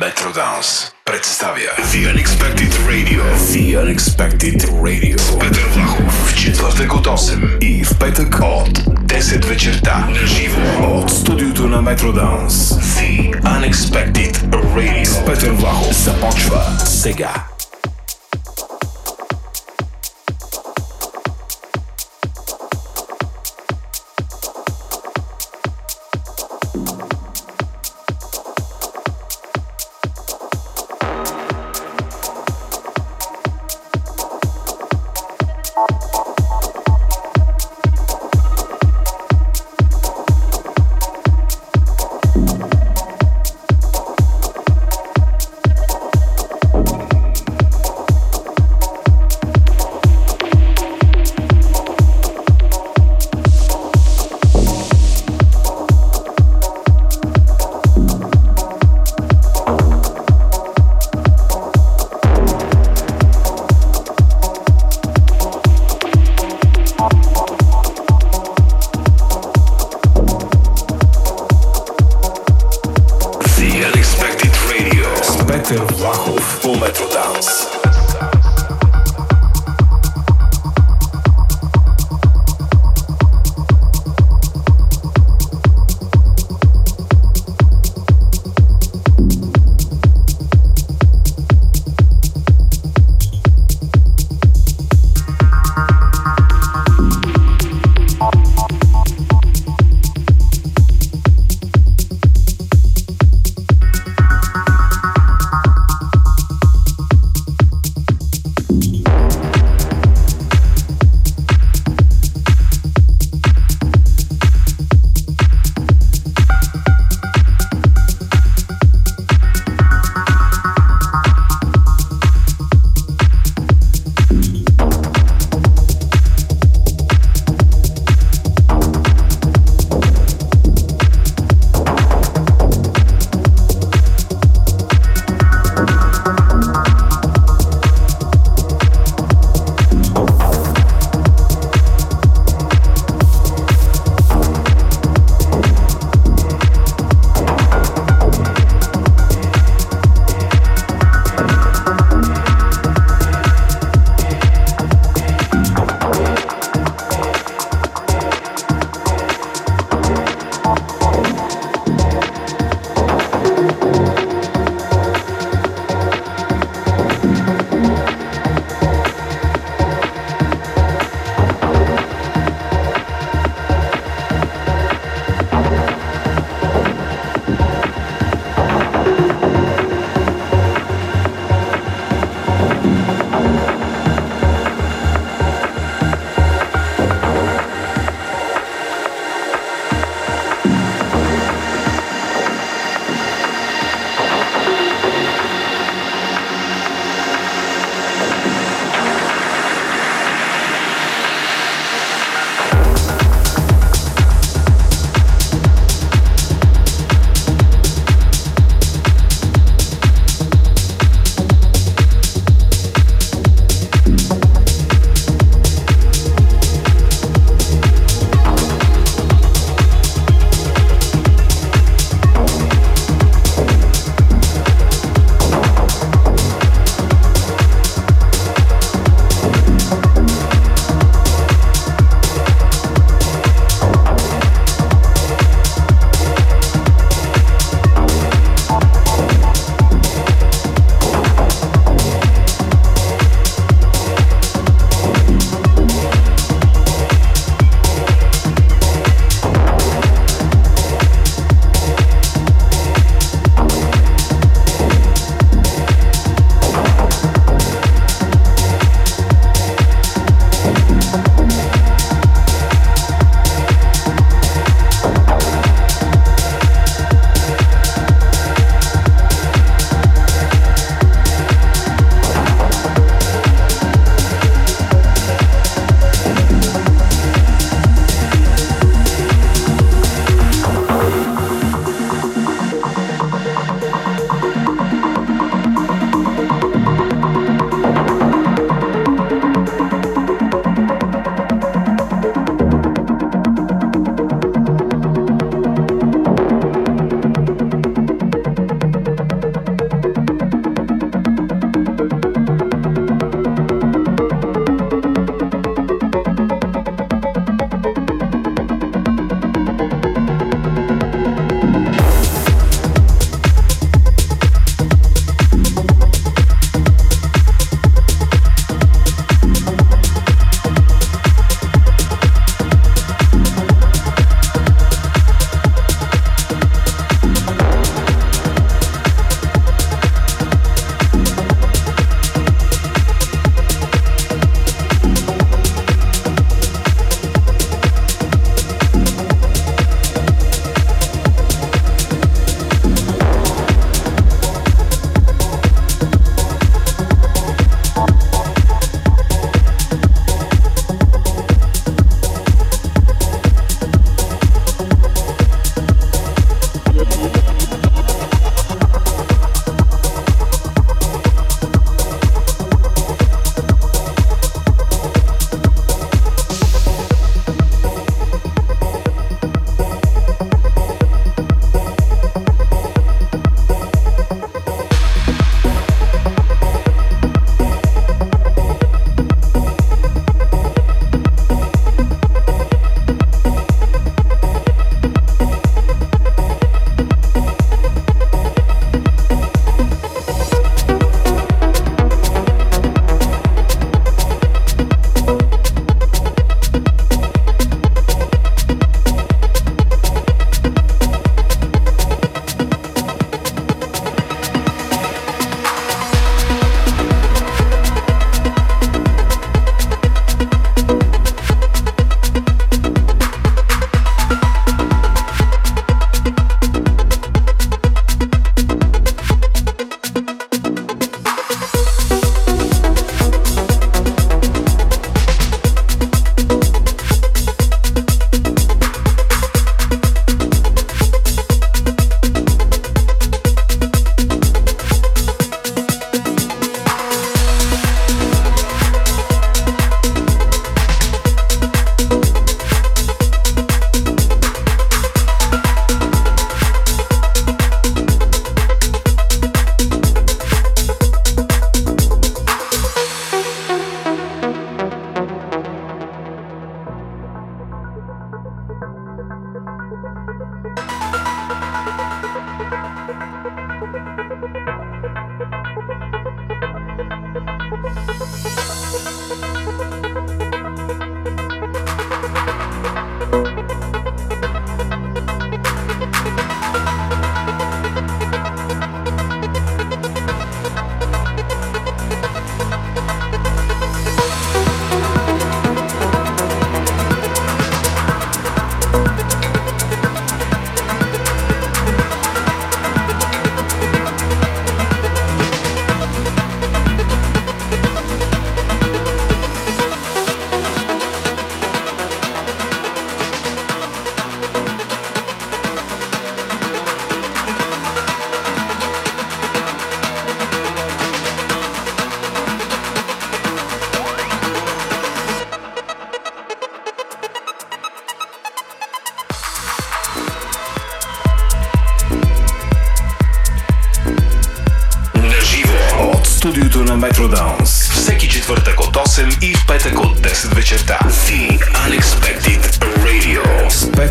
Метродance представя The Unexpected Radio. The Unexpected Radio. Петър Влахов в четвъртък от 8 и в петък от 10 вечерта. На живо от студиото на Метродance. The Unexpected Radio. С Петър Влахов започва сега.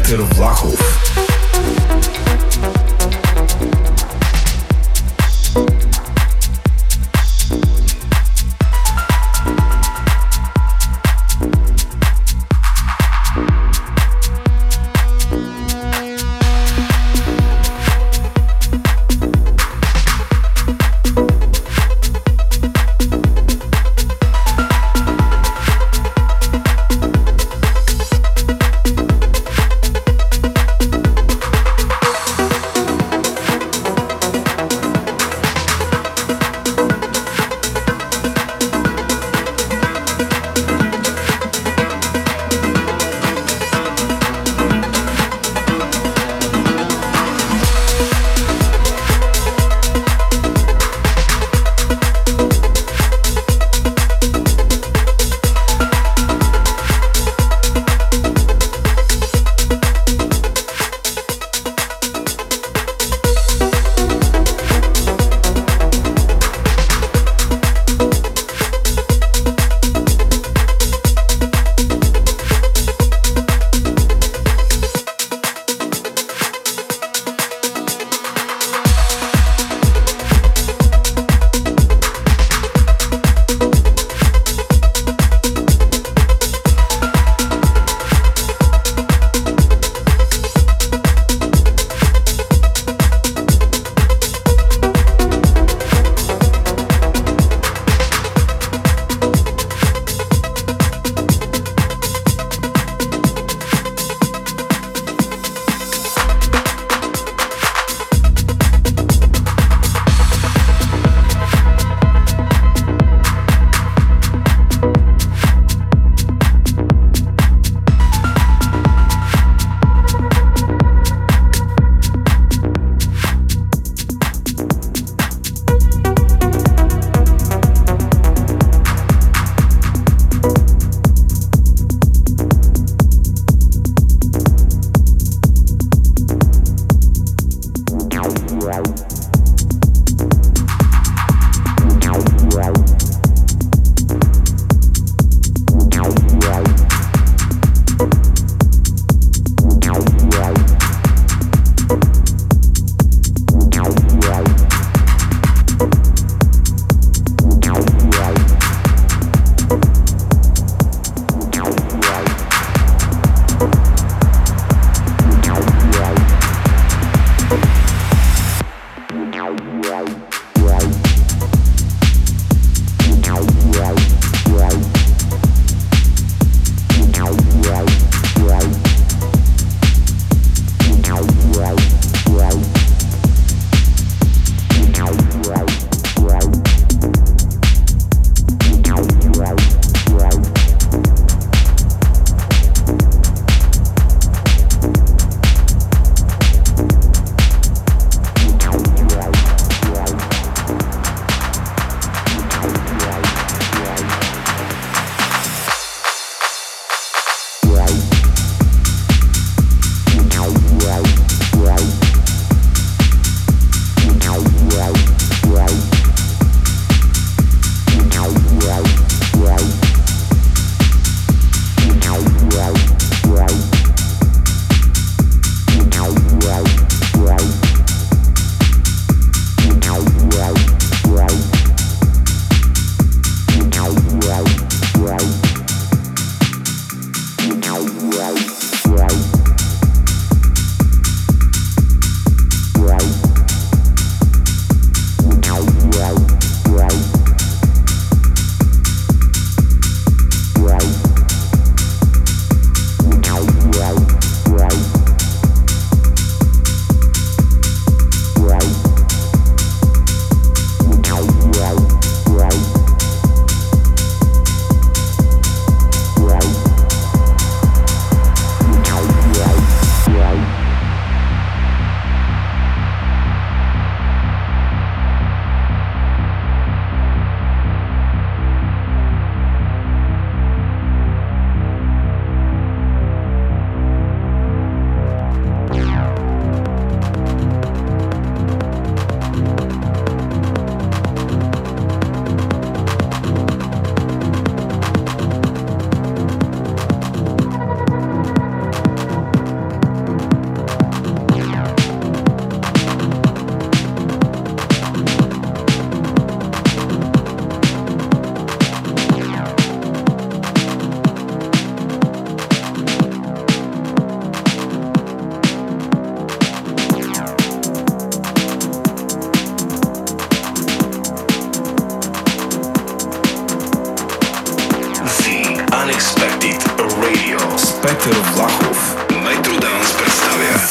С Петър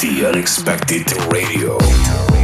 The Unexpected Radio.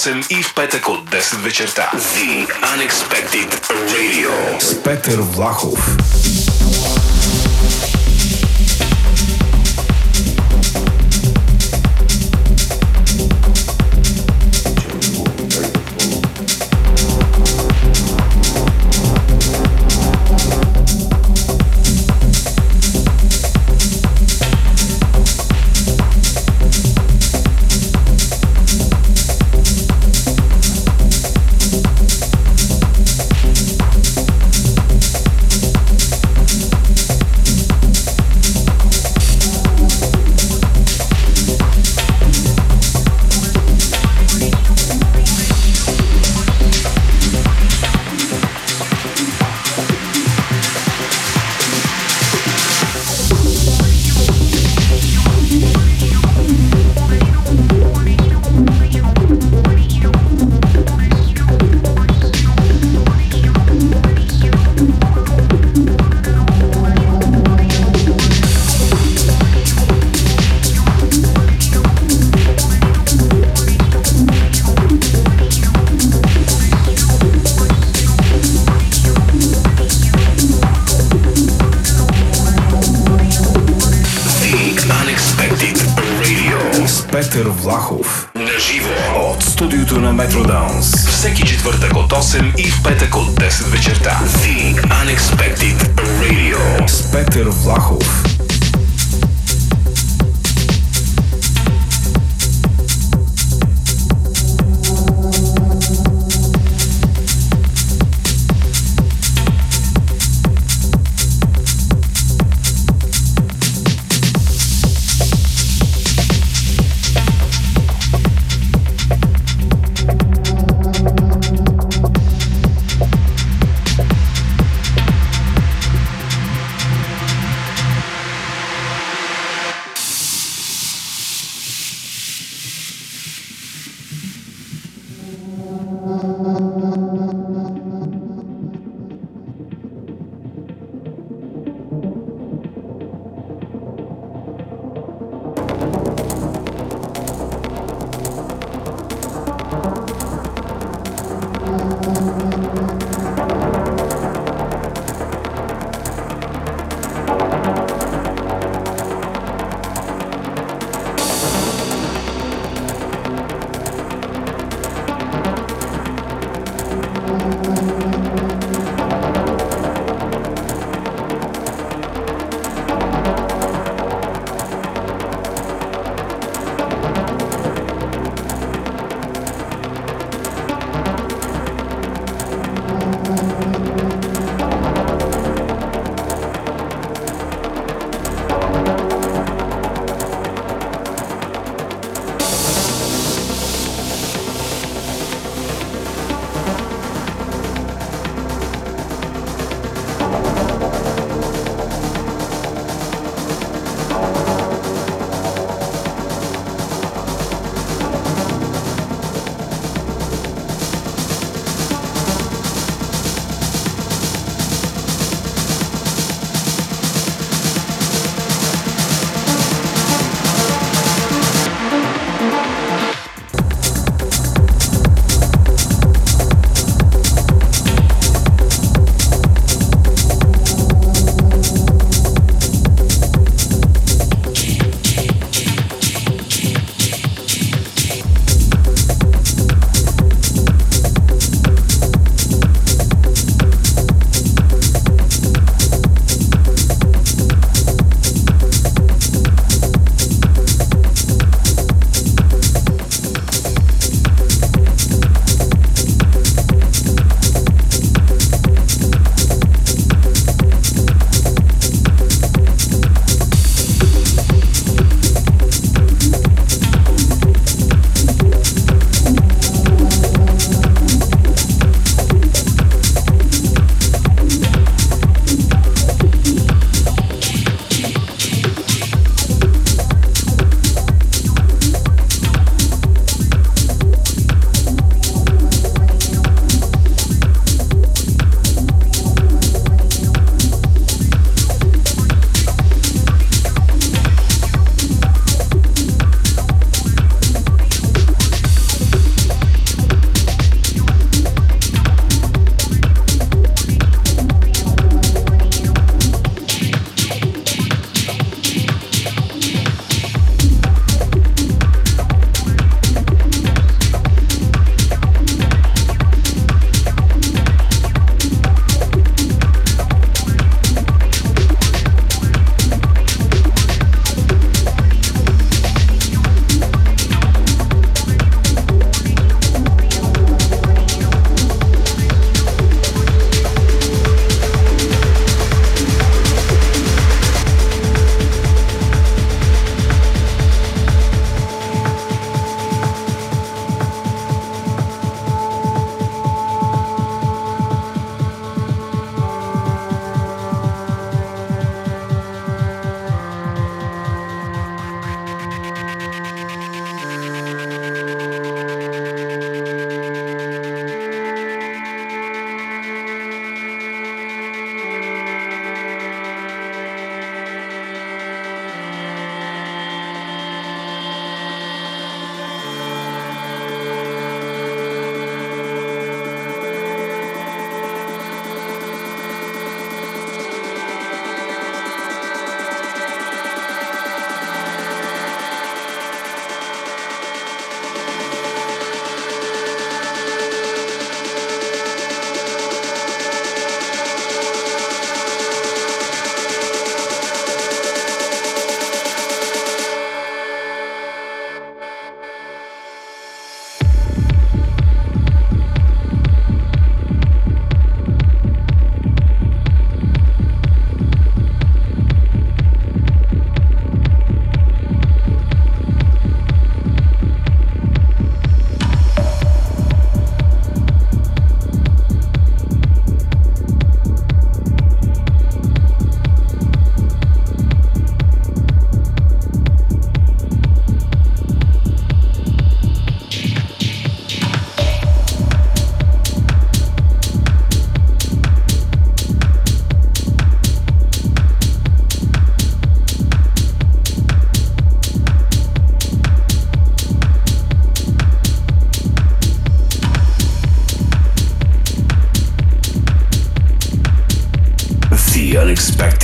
8 и в петък от 10 вечерта. The Unexpected Radio с Петър Влахов.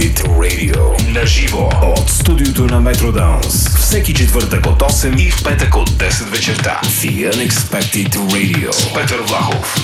Unexpected Radio. На живо от студиото на Метродаунс. Всеки четвъртък от 8 и в петък от 10 вечерта. The Unexpected Radio. С Петър Влахов.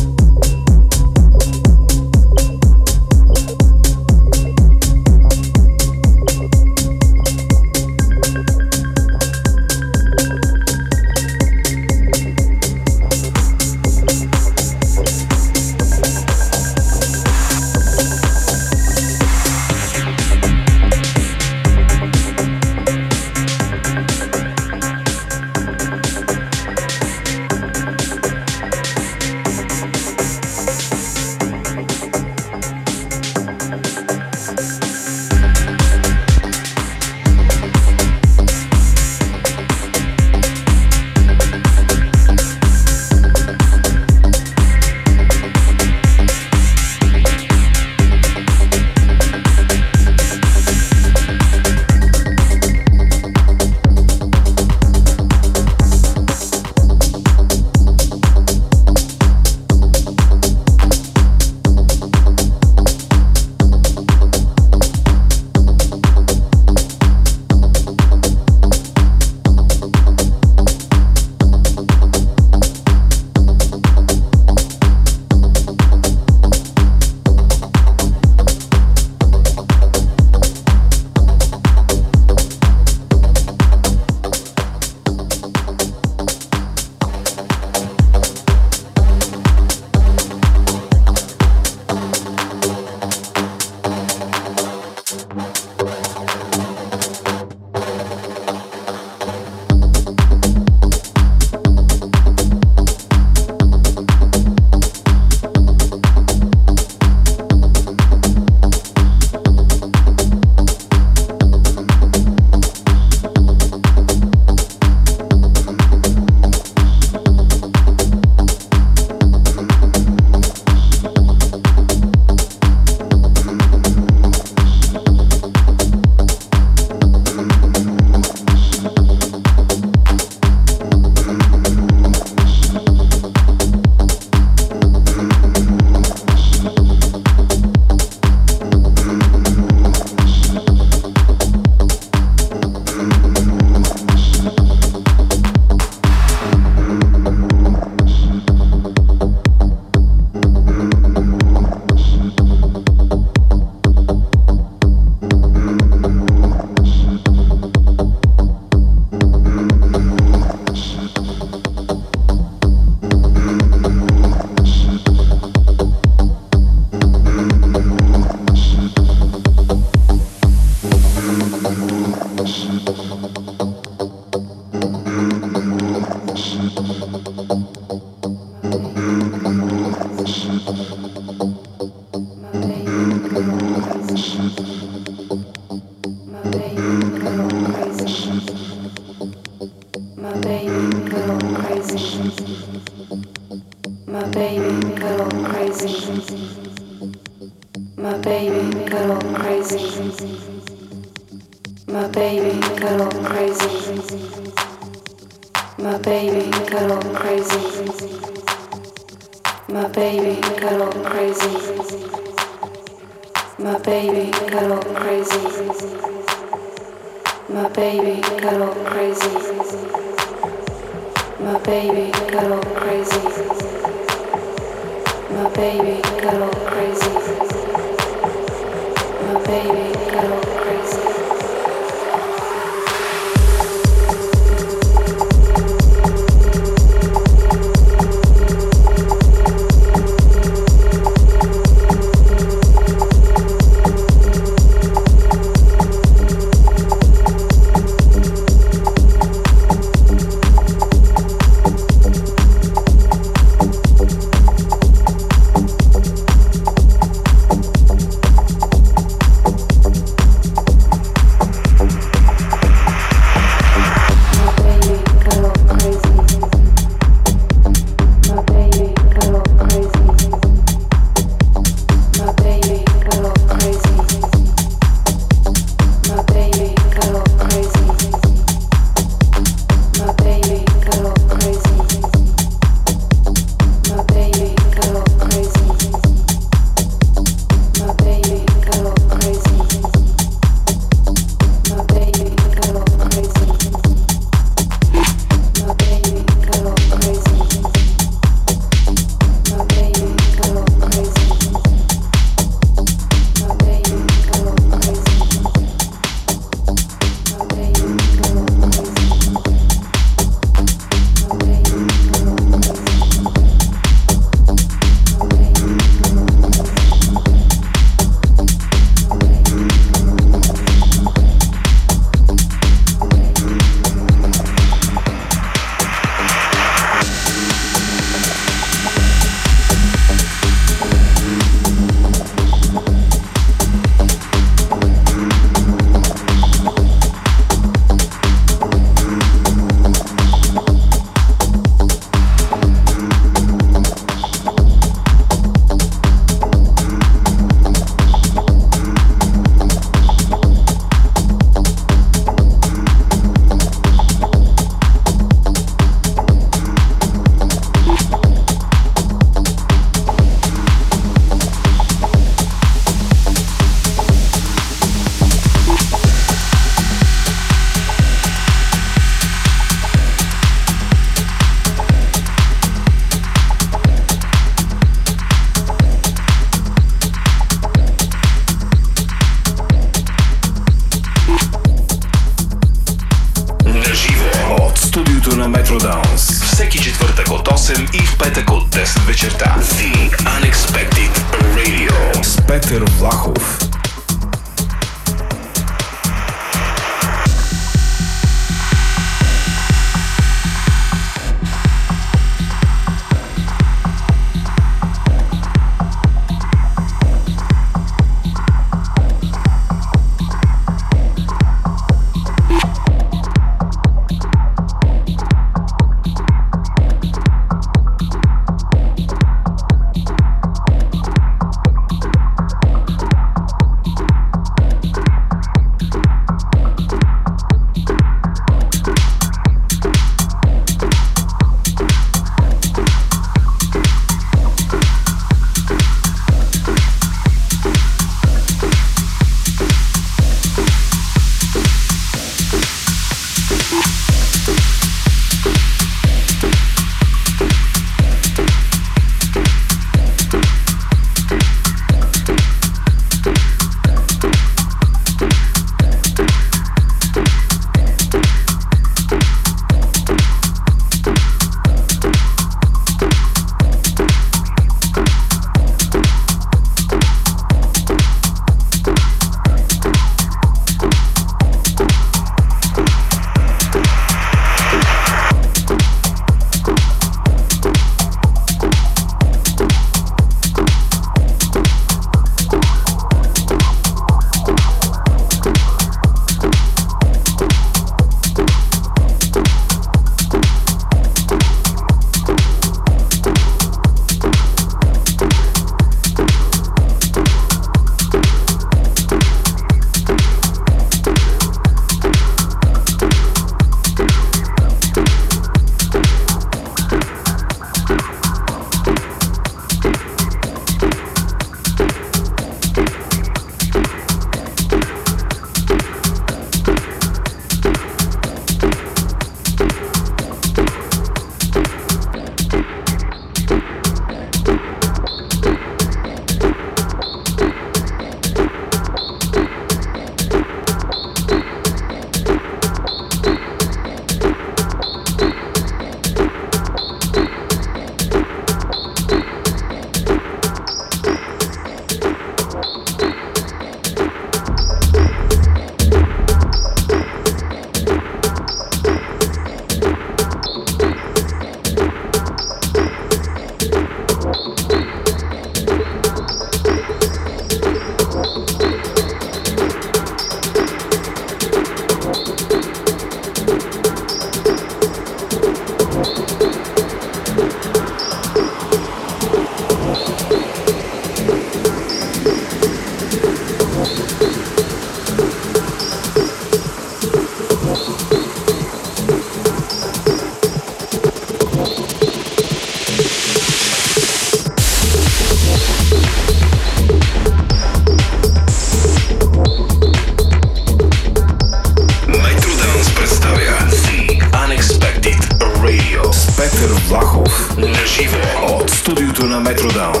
труда.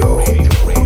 Radio.